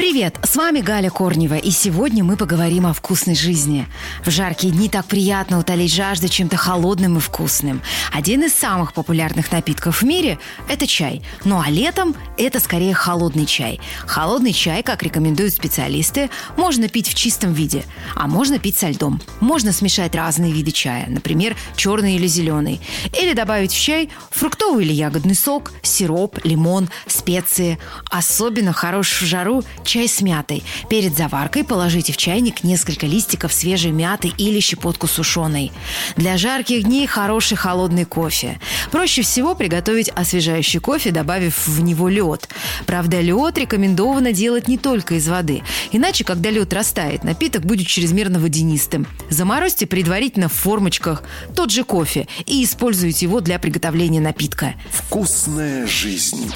Привет, с вами Галя Корнева, и сегодня мы поговорим о вкусной жизни. В жаркие дни так приятно утолить жажду чем-то холодным и вкусным. Один из самых популярных напитков в мире – это чай. Ну а летом это скорее холодный чай. Холодный чай, как рекомендуют специалисты, можно пить в чистом виде, а можно пить со льдом. Можно смешать разные виды чая, например, черный или зеленый. Или добавить в чай фруктовый или ягодный сок, сироп, лимон, специи. Особенно хорош в жару чай с мятой. Перед заваркой положите в чайник несколько листиков свежей мяты или щепотку сушеной. Для жарких дней хороший холодный кофе. Проще всего приготовить освежающий кофе, добавив в него лед. Правда, лед рекомендовано делать не только из воды. Иначе, когда лед растает, напиток будет чрезмерно водянистым. Заморозьте предварительно в формочках тот же кофе и используйте его для приготовления напитка. Вкусная жизнь.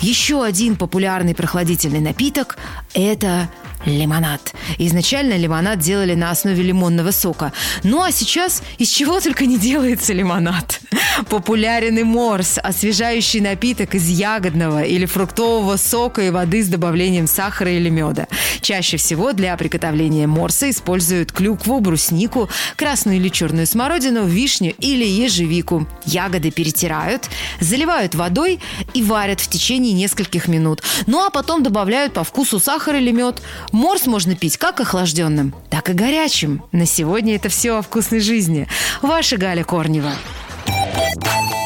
Еще один популярный прохладительный напиток – это лимонад. Изначально лимонад делали на основе лимонного сока. Ну а сейчас из чего только не делается лимонад. Популярен и морс, освежающий напиток из ягодного или фруктового сока и воды с добавлением сахара или меда. Чаще всего для приготовления морса используют клюкву, бруснику, красную или черную смородину, вишню или ежевику. Ягоды перетирают, заливают водой и варят в течение нескольких минут. Ну а потом добавляют по вкусу сахар или мед. Морс можно пить как охлажденным, так и горячим. На сегодня это все о вкусной жизни. Ваша Галя Корнева. Thank you.